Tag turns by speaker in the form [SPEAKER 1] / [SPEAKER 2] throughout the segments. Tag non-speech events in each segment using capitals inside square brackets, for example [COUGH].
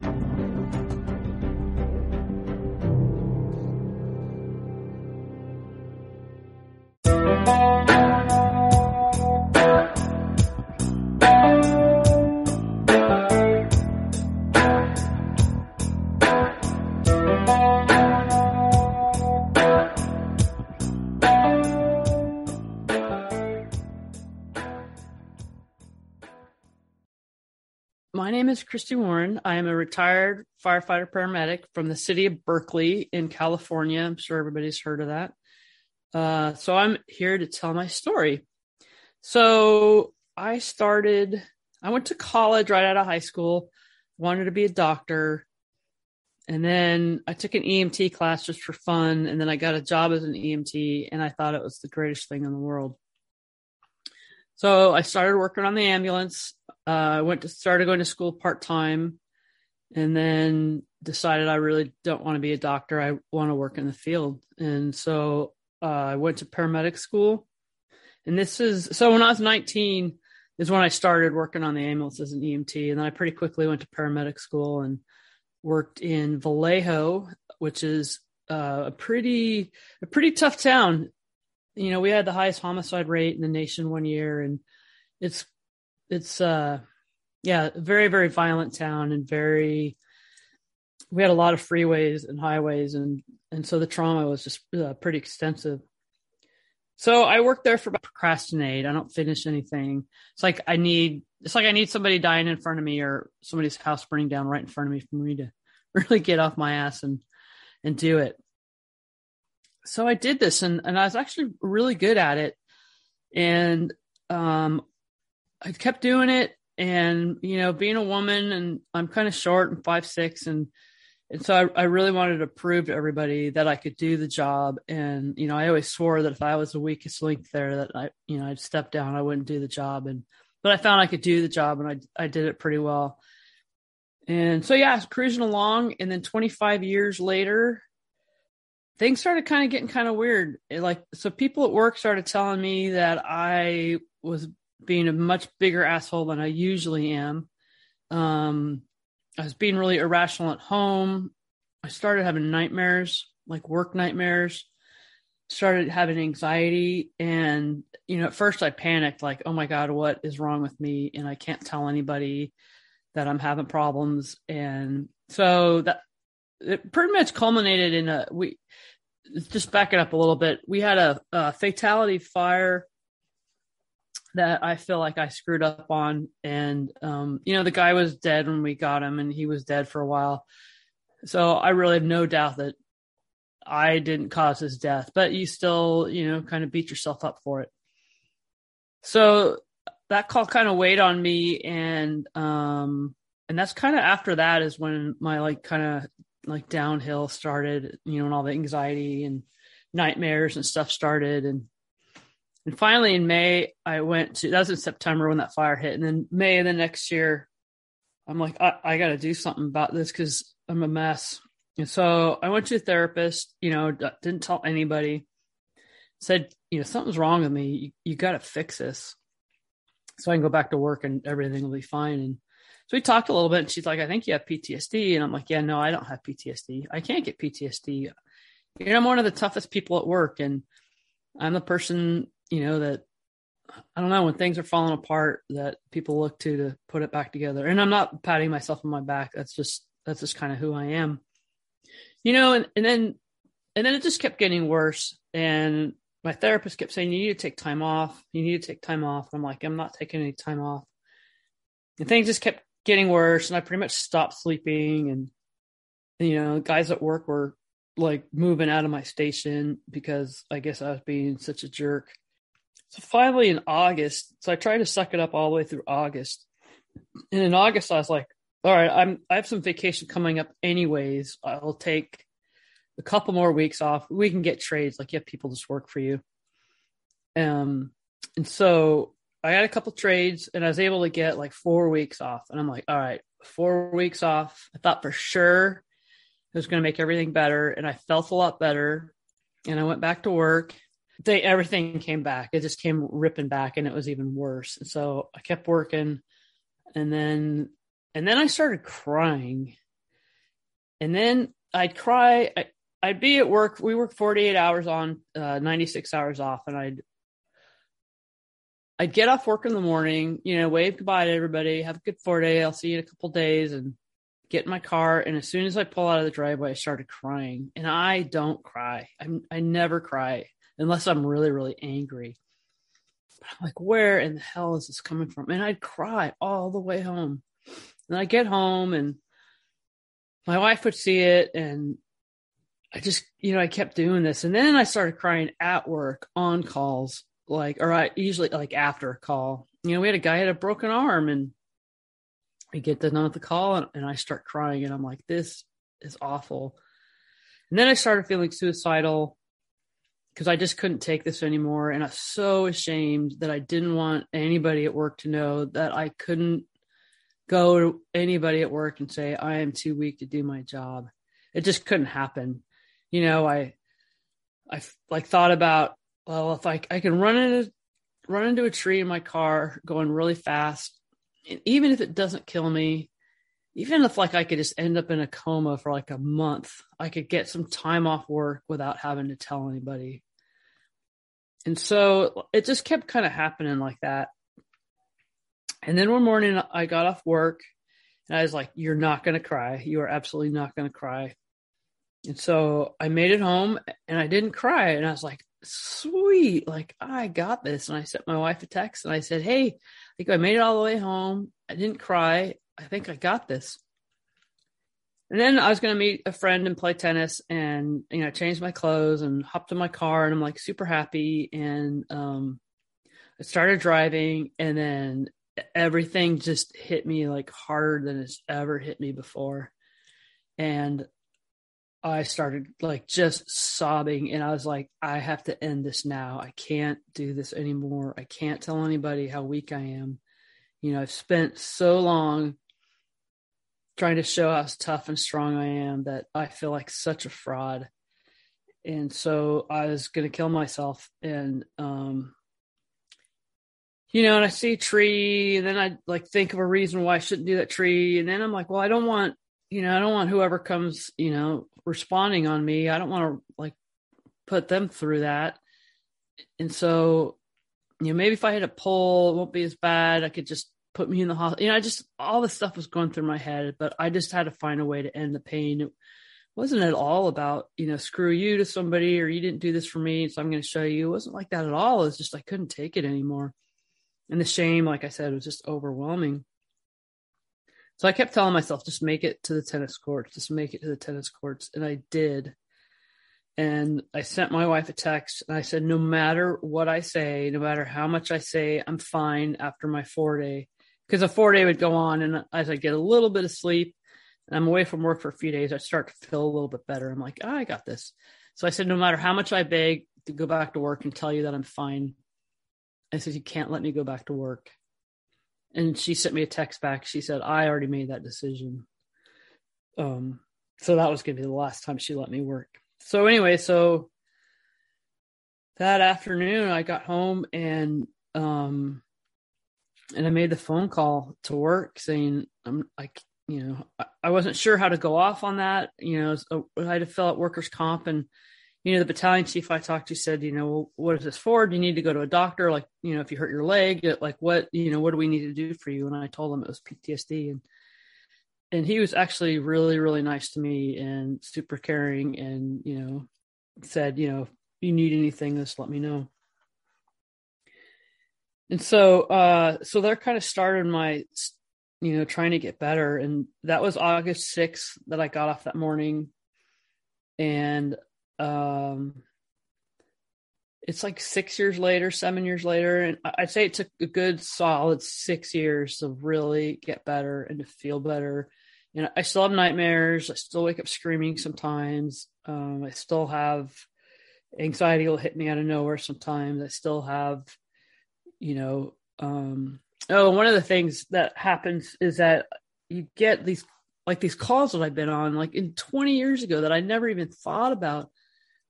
[SPEAKER 1] you
[SPEAKER 2] My name is Christy Warren. I am a retired firefighter paramedic from the city of Berkeley in California. I'm sure everybody's heard of that. Uh, so I'm here to tell my story. So I started, I went to college right out of high school, wanted to be a doctor. And then I took an EMT class just for fun. And then I got a job as an EMT and I thought it was the greatest thing in the world. So I started working on the ambulance. Uh, I went to started going to school part time, and then decided I really don't want to be a doctor. I want to work in the field, and so uh, I went to paramedic school. And this is so when I was 19 is when I started working on the ambulance as an EMT, and then I pretty quickly went to paramedic school and worked in Vallejo, which is uh, a pretty a pretty tough town you know, we had the highest homicide rate in the nation one year, and it's it's uh yeah, very very violent town and very. We had a lot of freeways and highways, and and so the trauma was just uh, pretty extensive. So I worked there for procrastinate. I don't finish anything. It's like I need. It's like I need somebody dying in front of me or somebody's house burning down right in front of me for me to [LAUGHS] really get off my ass and and do it so I did this and, and I was actually really good at it. And um, I kept doing it. And, you know, being a woman and I'm kind of short and five, six. And, and so I, I really wanted to prove to everybody that I could do the job. And, you know, I always swore that if I was the weakest link there, that I, you know, I'd step down, I wouldn't do the job. And, but I found I could do the job and I, I did it pretty well. And so, yeah, cruising along. And then 25 years later, things started kind of getting kind of weird. It, like, so people at work started telling me that I was being a much bigger asshole than I usually am. Um, I was being really irrational at home. I started having nightmares, like work nightmares. Started having anxiety, and you know, at first I panicked, like, "Oh my god, what is wrong with me?" And I can't tell anybody that I'm having problems. And so that it pretty much culminated in a we just back it up a little bit. We had a, a fatality fire that I feel like I screwed up on, and um, you know the guy was dead when we got him, and he was dead for a while. So I really have no doubt that I didn't cause his death, but you still, you know, kind of beat yourself up for it. So that call kind of weighed on me, and um, and that's kind of after that is when my like kind of like downhill started, you know, and all the anxiety and nightmares and stuff started. And and finally in May, I went to that was in September when that fire hit. And then May of the next year, I'm like, I, I gotta do something about this because I'm a mess. And so I went to a therapist, you know, didn't tell anybody, said, you know, something's wrong with me. You, you got to fix this so I can go back to work and everything will be fine. And so we talked a little bit and she's like, I think you have PTSD. And I'm like, yeah, no, I don't have PTSD. I can't get PTSD. You know, I'm one of the toughest people at work and I'm the person, you know, that I don't know when things are falling apart that people look to to put it back together. And I'm not patting myself on my back. That's just, that's just kind of who I am, you know, and, and then, and then it just kept getting worse. And my therapist kept saying, you need to take time off. You need to take time off. I'm like, I'm not taking any time off. And things just kept getting worse and I pretty much stopped sleeping and you know, guys at work were like moving out of my station because I guess I was being such a jerk. So finally in August, so I tried to suck it up all the way through August. And in August I was like, all right, I'm I have some vacation coming up anyways. I'll take a couple more weeks off. We can get trades, like you have people just work for you. Um, and so I had a couple trades and I was able to get like four weeks off. And I'm like, all right, four weeks off. I thought for sure it was going to make everything better. And I felt a lot better. And I went back to work. They, everything came back. It just came ripping back and it was even worse. And so I kept working. And then, and then I started crying. And then I'd cry. I, I'd be at work. We work 48 hours on, uh, 96 hours off. And I'd I'd get off work in the morning, you know, wave goodbye to everybody, have a good four day. I'll see you in a couple days and get in my car. And as soon as I pull out of the driveway, I started crying. And I don't cry. I'm, I never cry unless I'm really, really angry. But I'm like, where in the hell is this coming from? And I'd cry all the way home. And I get home and my wife would see it and I just, you know, I kept doing this. And then I started crying at work on calls like, or I usually like after a call. You know, we had a guy had a broken arm, and we get done with the call, and, and I start crying, and I'm like, this is awful. And then I started feeling suicidal because I just couldn't take this anymore, and I was so ashamed that I didn't want anybody at work to know that I couldn't go to anybody at work and say I am too weak to do my job. It just couldn't happen. You know, I I like thought about well, if I I can run into run into a tree in my car going really fast, and even if it doesn't kill me, even if like I could just end up in a coma for like a month, I could get some time off work without having to tell anybody. And so it just kept kind of happening like that. And then one morning I got off work and I was like, You're not going to cry. You are absolutely not going to cry. And so I made it home and I didn't cry. And I was like, sweet, like I got this. And I sent my wife a text and I said, Hey, I think I made it all the way home. I didn't cry. I think I got this. And then I was going to meet a friend and play tennis and, you know, change my clothes and hopped in my car and I'm like super happy. And, um, I started driving and then everything just hit me like harder than it's ever hit me before. And I started like just sobbing and I was like, I have to end this now. I can't do this anymore. I can't tell anybody how weak I am. You know, I've spent so long trying to show how tough and strong I am that I feel like such a fraud. And so I was going to kill myself. And, um, you know, and I see a tree and then I like think of a reason why I shouldn't do that tree. And then I'm like, well, I don't want you know, I don't want whoever comes, you know, responding on me. I don't want to like put them through that. And so, you know, maybe if I hit a pole, it won't be as bad. I could just put me in the hospital. You know, I just all the stuff was going through my head, but I just had to find a way to end the pain. It wasn't at all about, you know, screw you to somebody or you didn't do this for me, so I'm going to show you. It wasn't like that at all. It was just I couldn't take it anymore. And the shame, like I said, was just overwhelming. So I kept telling myself, just make it to the tennis courts, just make it to the tennis courts. And I did. And I sent my wife a text and I said, no matter what I say, no matter how much I say, I'm fine after my four day. Because a four day would go on. And as I get a little bit of sleep and I'm away from work for a few days, I start to feel a little bit better. I'm like, oh, I got this. So I said, no matter how much I beg to go back to work and tell you that I'm fine, I said, you can't let me go back to work. And she sent me a text back. She said, I already made that decision. Um, so that was going to be the last time she let me work. So anyway, so that afternoon I got home and, um, and I made the phone call to work saying, I'm like, you know, I, I wasn't sure how to go off on that. You know, so I had to fill out workers' comp and you know, the battalion chief I talked to said, you know, well, what is this for? Do you need to go to a doctor? Like, you know, if you hurt your leg, like what, you know, what do we need to do for you? And I told him it was PTSD. And, and he was actually really, really nice to me and super caring and, you know, said, you know, if you need anything, just let me know. And so, uh, so that kind of started my, you know, trying to get better. And that was August 6th that I got off that morning. And um it's like six years later, seven years later, and I'd say it took a good solid six years to really get better and to feel better and I still have nightmares. I still wake up screaming sometimes. Um, I still have anxiety will hit me out of nowhere sometimes. I still have, you know, um, oh, one of the things that happens is that you get these like these calls that I've been on like in 20 years ago that I never even thought about.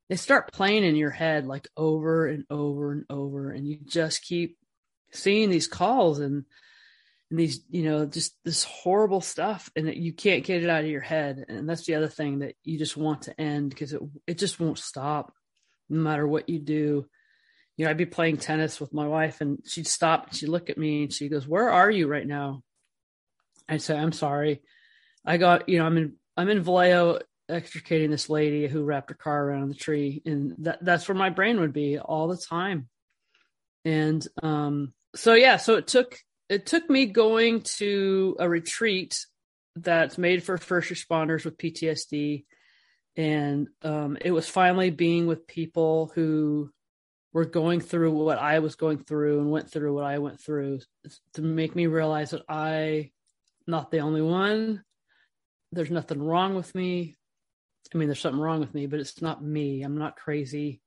[SPEAKER 2] They start playing in your head like over and over and over, and you just keep seeing these calls and and these you know just this horrible stuff and you can't get it out of your head and that's the other thing that you just want to end because it it just won't stop no matter what you do you know i'd be playing tennis with my wife and she'd stop and she'd look at me and she goes where are you right now? I'd say i'm sorry. I got you know i'm in i'm in vallejo extricating this lady who wrapped her car around the tree. And that that's where my brain would be all the time. And um so yeah so it took it took me going to a retreat that's made for first responders with PTSD. And um, it was finally being with people who were going through what I was going through and went through what I went through to make me realize that I not the only one. There's nothing wrong with me. I mean, there's something wrong with me, but it's not me. I'm not crazy.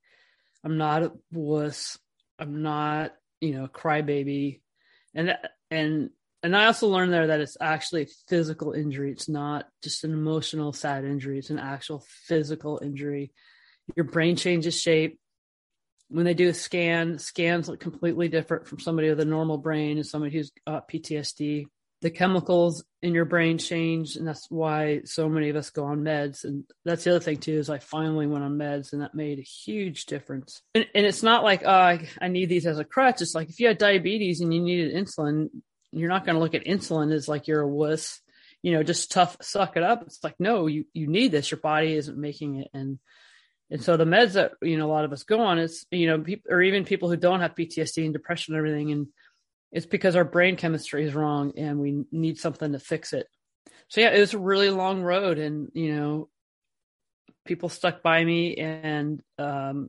[SPEAKER 2] I'm not a wuss. I'm not, you know, a crybaby and and and I also learned there that it's actually a physical injury. It's not just an emotional sad injury. It's an actual physical injury. Your brain changes shape. When they do a scan, scans look completely different from somebody with a normal brain and somebody who's got PTSD the chemicals in your brain change and that's why so many of us go on meds. And that's the other thing too is i finally went on meds and that made a huge difference. And, and it's not like oh, I, I need these as a crutch. It's like if you had diabetes and you needed insulin you're not going to look at insulin as like you're a wuss you know just tough suck it up. It's like no you you need this. Your body isn't making it. And and so the meds that you know a lot of us go on is you know people or even people who don't have ptsd and depression and everything and it's because our brain chemistry is wrong and we need something to fix it. So yeah, it was a really long road and you know people stuck by me and um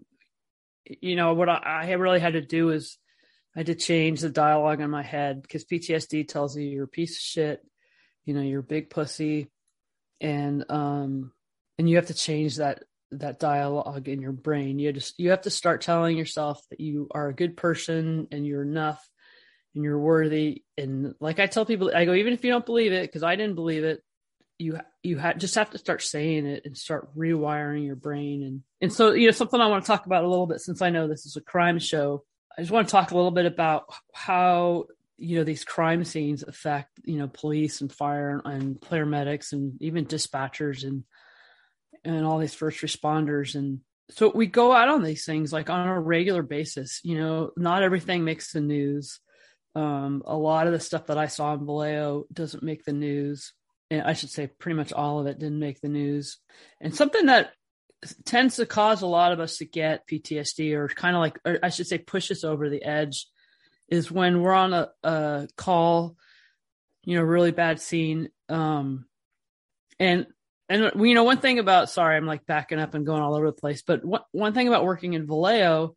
[SPEAKER 2] you know what I, I really had to do is I had to change the dialogue in my head because PTSD tells you you're a piece of shit, you know, you're a big pussy and um and you have to change that that dialogue in your brain. You just you have to start telling yourself that you are a good person and you're enough and you're worthy. And like I tell people, I go, even if you don't believe it, because I didn't believe it, you you ha- just have to start saying it and start rewiring your brain. And and so you know something I want to talk about a little bit since I know this is a crime show. I just want to talk a little bit about how you know these crime scenes affect you know police and fire and paramedics and even dispatchers and and all these first responders and so we go out on these things like on a regular basis you know not everything makes the news um, a lot of the stuff that I saw in Vallejo doesn't make the news. And I should say pretty much all of it didn't make the news. And something that tends to cause a lot of us to get PTSD or kind of like, I should say push us over the edge is when we're on a, a call, you know, really bad scene. Um, and, and uh, you know, one thing about, sorry, I'm like backing up and going all over the place, but one, one thing about working in Vallejo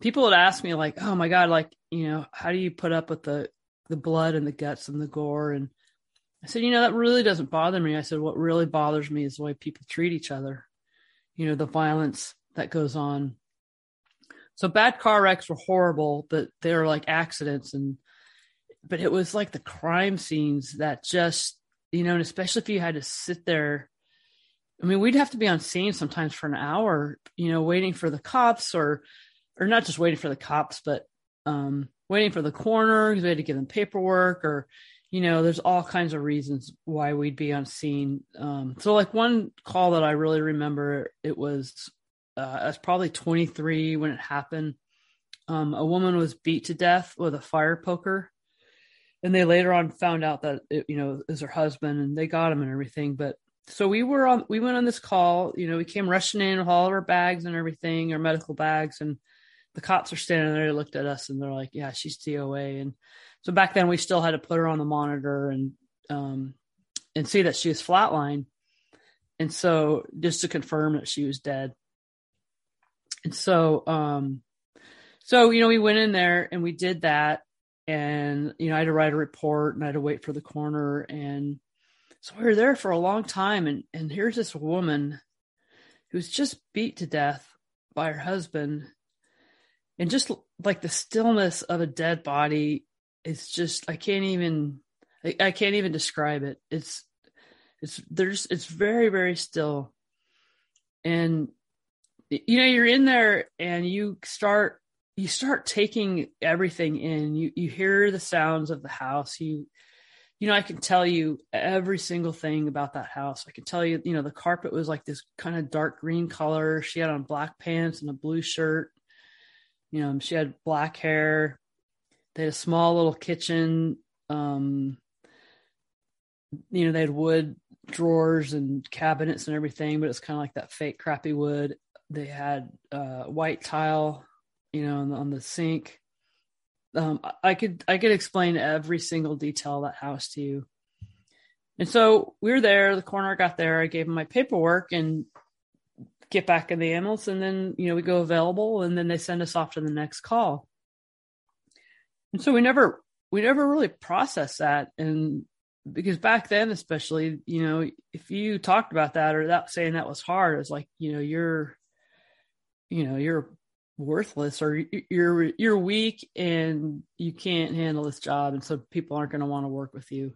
[SPEAKER 2] people would ask me like, "Oh my god, like you know, how do you put up with the the blood and the guts and the gore?" And I said, "You know, that really doesn't bother me." I said, "What really bothers me is the way people treat each other. You know, the violence that goes on." So bad car wrecks were horrible, but they were like accidents and but it was like the crime scenes that just you know, and especially if you had to sit there I mean, we'd have to be on scene sometimes for an hour, you know, waiting for the cops or or not just waiting for the cops, but um, waiting for the coroner because we had to give them paperwork or, you know, there's all kinds of reasons why we'd be on scene. Um, so like one call that I really remember, it was, uh, I was probably 23 when it happened. Um, a woman was beat to death with a fire poker and they later on found out that it, you know, is her husband and they got him and everything. But so we were on, we went on this call, you know, we came rushing in with all of our bags and everything, our medical bags and, the cops are standing there, they looked at us, and they're like, "Yeah, she's DOA." And so back then, we still had to put her on the monitor and um, and see that she was flatline, and so just to confirm that she was dead. And so, um, so you know, we went in there and we did that, and you know, I had to write a report and I had to wait for the coroner and So we were there for a long time, and and here's this woman who's just beat to death by her husband, and just like the stillness of a dead body it's just I can't even I, I can't even describe it. It's it's there's it's very very still, and you know you're in there and you start you start taking everything in. You you hear the sounds of the house. You you know i can tell you every single thing about that house. I can tell you you know the carpet was like this kind of dark green color. She had on black pants and a blue shirt. You know she had black hair. They had a small little kitchen. Um you know they had wood drawers and cabinets and everything but it's kind of like that fake crappy wood. They had uh, white tile, you know, on the, on the sink. Um, I could I could explain every single detail of that house to you. And so we were there. The coroner got there. I gave him my paperwork and get back in the ambulance, and then you know we go available, and then they send us off to the next call. And so we never we never really processed that, and because back then, especially, you know, if you talked about that or that saying that was hard, it's like you know you're you know you're worthless or you're you're weak and you can't handle this job. And so people aren't going to want to work with you.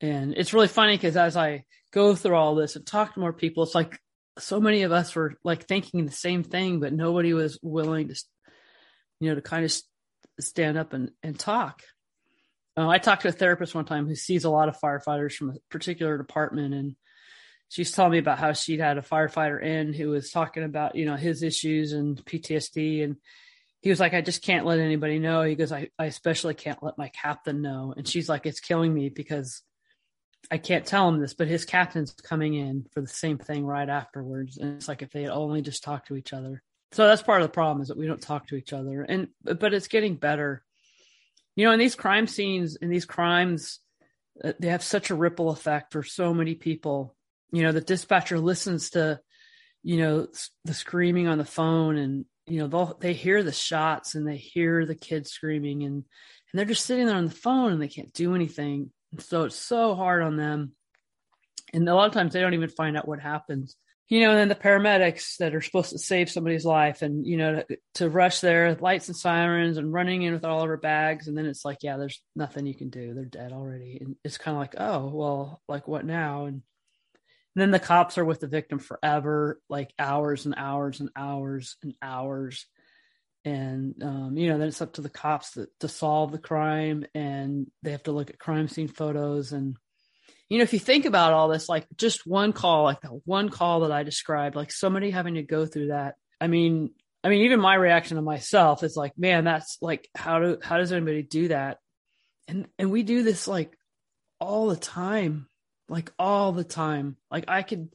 [SPEAKER 2] And it's really funny because as i go through all this and talk to more people it's like so many of us were like thinking the same thing but nobody was willing to you know to kind of stand up and, and talk. Uh, i talked to a therapist one time who sees a lot of firefighters from a particular department and she's telling me about how she'd had a firefighter in who was talking about you know his issues and PTSD and he was like I just can't let anybody know. He goes I, I especially can't let my captain know. And she's like it's killing me because I can't tell him this but his captain's coming in for the same thing right afterwards and it's like if they had only just talked to each other. So that's part of the problem is that we don't talk to each other and but it's getting better. You know in these crime scenes and these crimes uh, they have such a ripple effect for so many people you know the dispatcher listens to you know the screaming on the phone and you know they'll they hear the shots and they hear the kids screaming and and they're just sitting there on the phone and they can't do anything. And so it's so hard on them. And a lot of times they don't even find out what happens. You know and then the paramedics that are supposed to save somebody's life and you know to, to rush there lights and sirens and running in with all of our bags. And then it's like yeah there's nothing you can do. They're dead already. And it's kind of like oh well like what now? And then the cops are with the victim forever, like hours and hours and hours and hours. And, um, you know, then it's up to the cops to, to solve the crime and they have to look at crime scene photos. And, you know, if you think about all this, like just one call, like the one call that I described, like somebody having to go through that. I mean, I mean, even my reaction to myself is like, man, that's like, how do, how does anybody do that? And, and we do this like all the time like all the time. Like I could,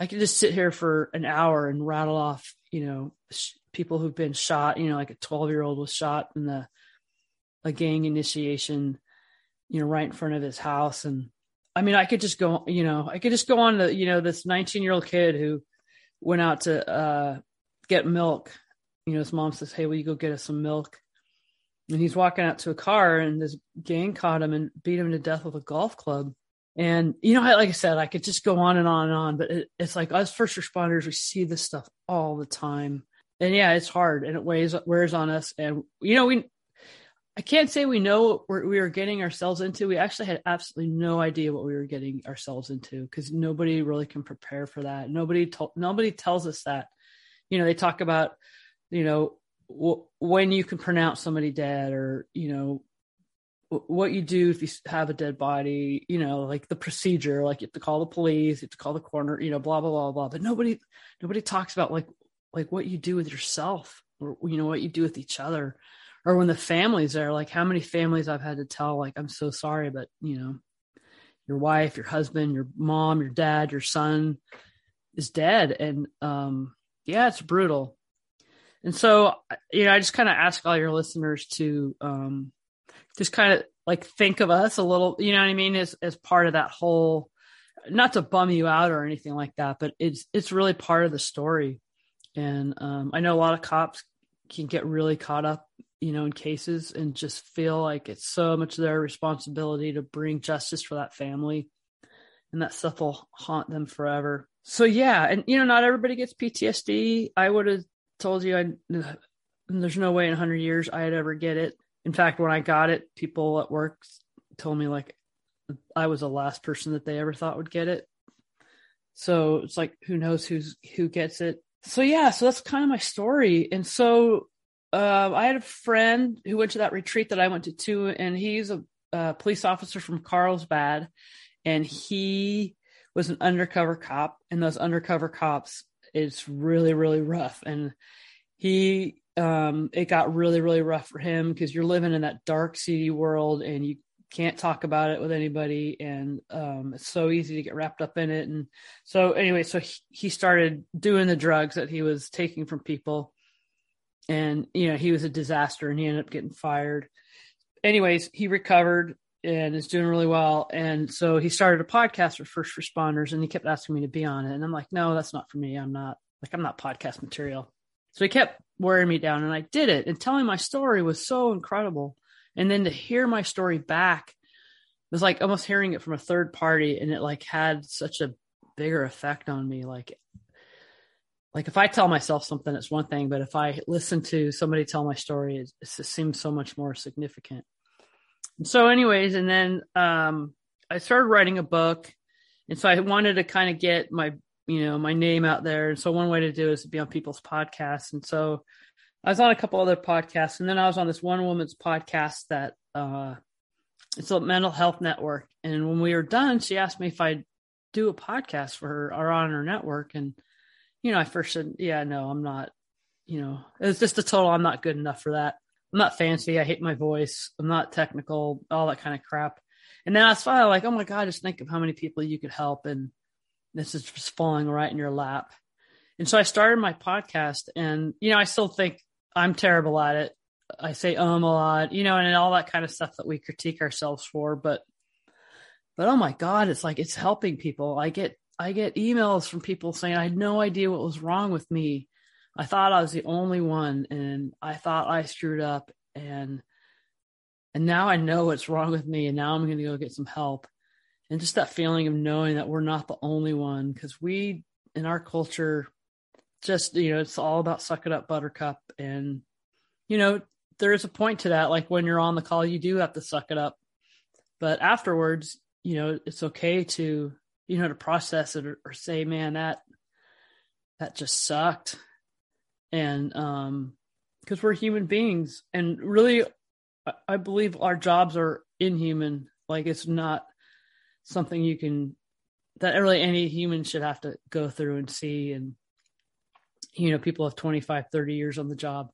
[SPEAKER 2] I could just sit here for an hour and rattle off, you know, sh- people who've been shot. You know, like a twelve year old was shot in the a gang initiation, you know, right in front of his house. And I mean, I could just go, you know, I could just go on to, you know, this 19 year old kid who went out to uh, get milk. You know, his mom says, Hey, will you go get us some milk? And he's walking out to a car and this gang caught him and beat him to death with a golf club. And you know, like I said, I could just go on and on and on, but it, it's like us first responders, we see this stuff all the time, and yeah, it's hard and it weighs wears on us. And you know, we I can't say we know what we were getting ourselves into. We actually had absolutely no idea what we were getting ourselves into because nobody really can prepare for that. Nobody told nobody tells us that. You know, they talk about you know w- when you can pronounce somebody dead or you know what you do if you have a dead body, you know, like the procedure, like you have to call the police, you have to call the coroner, you know, blah blah blah blah. But nobody nobody talks about like like what you do with yourself, or you know what you do with each other, or when the families are Like how many families I've had to tell, like I'm so sorry, but you know, your wife, your husband, your mom, your dad, your son is dead, and um, yeah, it's brutal. And so, you know, I just kind of ask all your listeners to um, just kind of like think of us a little, you know what I mean, as as part of that whole not to bum you out or anything like that, but it's it's really part of the story. And um, I know a lot of cops can get really caught up, you know, in cases and just feel like it's so much their responsibility to bring justice for that family. and that stuff will haunt them forever. So yeah, and you know, not everybody gets PTSD. I would have told you I there's no way in 100 years I'd ever get it. In fact, when I got it, people at work told me like I was the last person that they ever thought would get it. So it's like who knows who's who gets it. So yeah, so that's kind of my story. And so uh, I had a friend who went to that retreat that I went to too, and he's a, a police officer from Carlsbad, and he was an undercover cop. And those undercover cops, it's really really rough. And he um, it got really really rough for him because you're living in that dark seedy world, and you can't talk about it with anybody and um, it's so easy to get wrapped up in it. And so anyway so he, he started doing the drugs that he was taking from people and you know he was a disaster and he ended up getting fired. Anyways he recovered and is doing really well. And so he started a podcast for first responders and he kept asking me to be on it. And i'm like no that's not for me. I'm not like i'm not podcast material. So he kept wearing me down and i did it and telling my story was so incredible and then to hear my story back was like almost hearing it from a third party and it like had such a bigger effect on me like like if I tell myself something, it's one thing, but if I listen to somebody tell my story, it, it seems so much more significant. And so, anyways, and then um, I started writing a book, and so I wanted to kind of get my you know my name out there. And so one way to do is to be on people's podcasts. And so I was on a couple other podcasts, and then I was on this one woman's podcast that uh, it's a mental health network. And when we were done, she asked me if I'd do a podcast for her or on her network, and you know, I first said, yeah, no, I'm not, you know, it's just a total, I'm not good enough for that. I'm not fancy. I hate my voice. I'm not technical, all that kind of crap. And then I was finally like, oh my God, just think of how many people you could help. And this is just falling right in your lap. And so I started my podcast and, you know, I still think I'm terrible at it. I say um a lot, you know, and all that kind of stuff that we critique ourselves for. But, but oh my God, it's like it's helping people. I get I get emails from people saying I had no idea what was wrong with me. I thought I was the only one and I thought I screwed up and and now I know what's wrong with me and now I'm going to go get some help. And just that feeling of knowing that we're not the only one cuz we in our culture just you know it's all about suck it up buttercup and you know there is a point to that like when you're on the call you do have to suck it up but afterwards you know it's okay to you know, to process it or, or say, man, that that just sucked. And um because we're human beings and really I believe our jobs are inhuman. Like it's not something you can that really any human should have to go through and see and you know people have 25 30 years on the job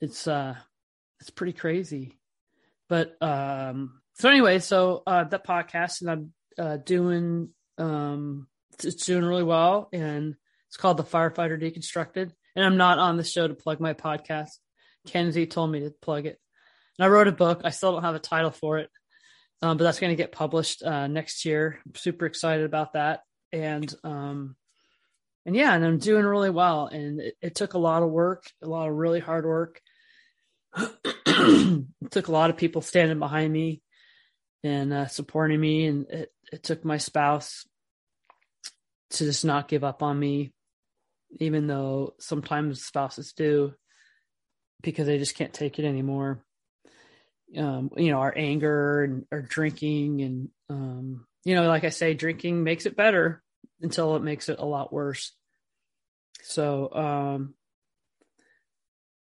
[SPEAKER 2] it's uh it's pretty crazy but um so anyway so uh that podcast and i'm uh, doing um, it's doing really well, and it's called the Firefighter Deconstructed. And I'm not on the show to plug my podcast. Kenzie told me to plug it. And I wrote a book. I still don't have a title for it, um, but that's going to get published uh, next year. I'm super excited about that. And um, and yeah, and I'm doing really well. And it, it took a lot of work, a lot of really hard work. [CLEARS THROAT] it took a lot of people standing behind me and uh, supporting me, and it, it took my spouse to just not give up on me, even though sometimes spouses do because they just can't take it anymore. Um, you know, our anger and our drinking and um, you know, like I say, drinking makes it better until it makes it a lot worse. So um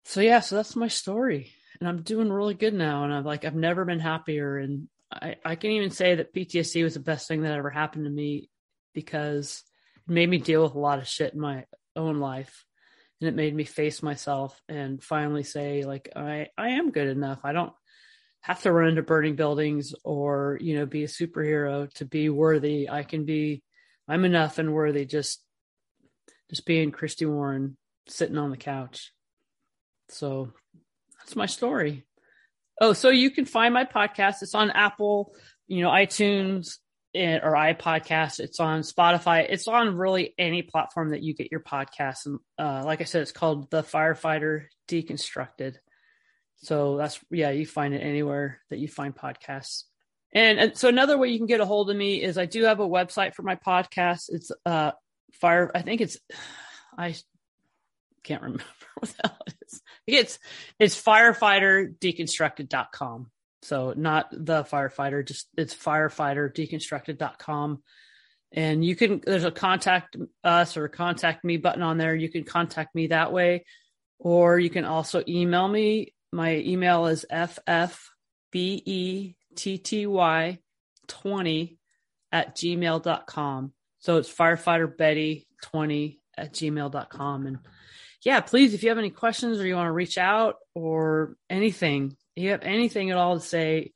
[SPEAKER 2] so yeah, so that's my story. And I'm doing really good now and I'm like I've never been happier and I, I can even say that PTSD was the best thing that ever happened to me because it made me deal with a lot of shit in my own life. And it made me face myself and finally say, like, I, I am good enough. I don't have to run into burning buildings or, you know, be a superhero to be worthy. I can be, I'm enough and worthy just, just being Christy Warren sitting on the couch. So that's my story. Oh, so you can find my podcast. It's on Apple, you know, iTunes eh, or iPodcast. It's on Spotify. It's on really any platform that you get your podcast. And uh, like I said, it's called The Firefighter Deconstructed. So that's yeah, you find it anywhere that you find podcasts. And, and so another way you can get a hold of me is I do have a website for my podcast. It's uh fire. I think it's [SIGHS] I can't remember [LAUGHS] what the hell it is. It's it's firefighterdeconstructed.com. So not the firefighter, just it's firefighterdeconstructed.com. And you can there's a contact us or contact me button on there. You can contact me that way. Or you can also email me. My email is ffbetty20 at gmail.com. So it's firefighter Betty 20 at gmail.com. And yeah, please, if you have any questions or you want to reach out or anything, you have anything at all to say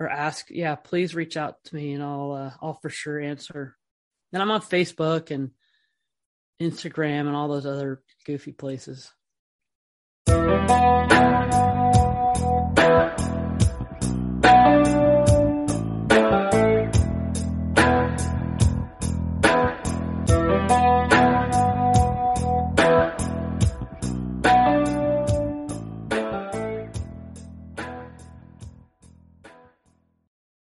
[SPEAKER 2] or ask, yeah, please reach out to me and I'll, uh, I'll for sure answer. And I'm on Facebook and Instagram and all those other goofy places.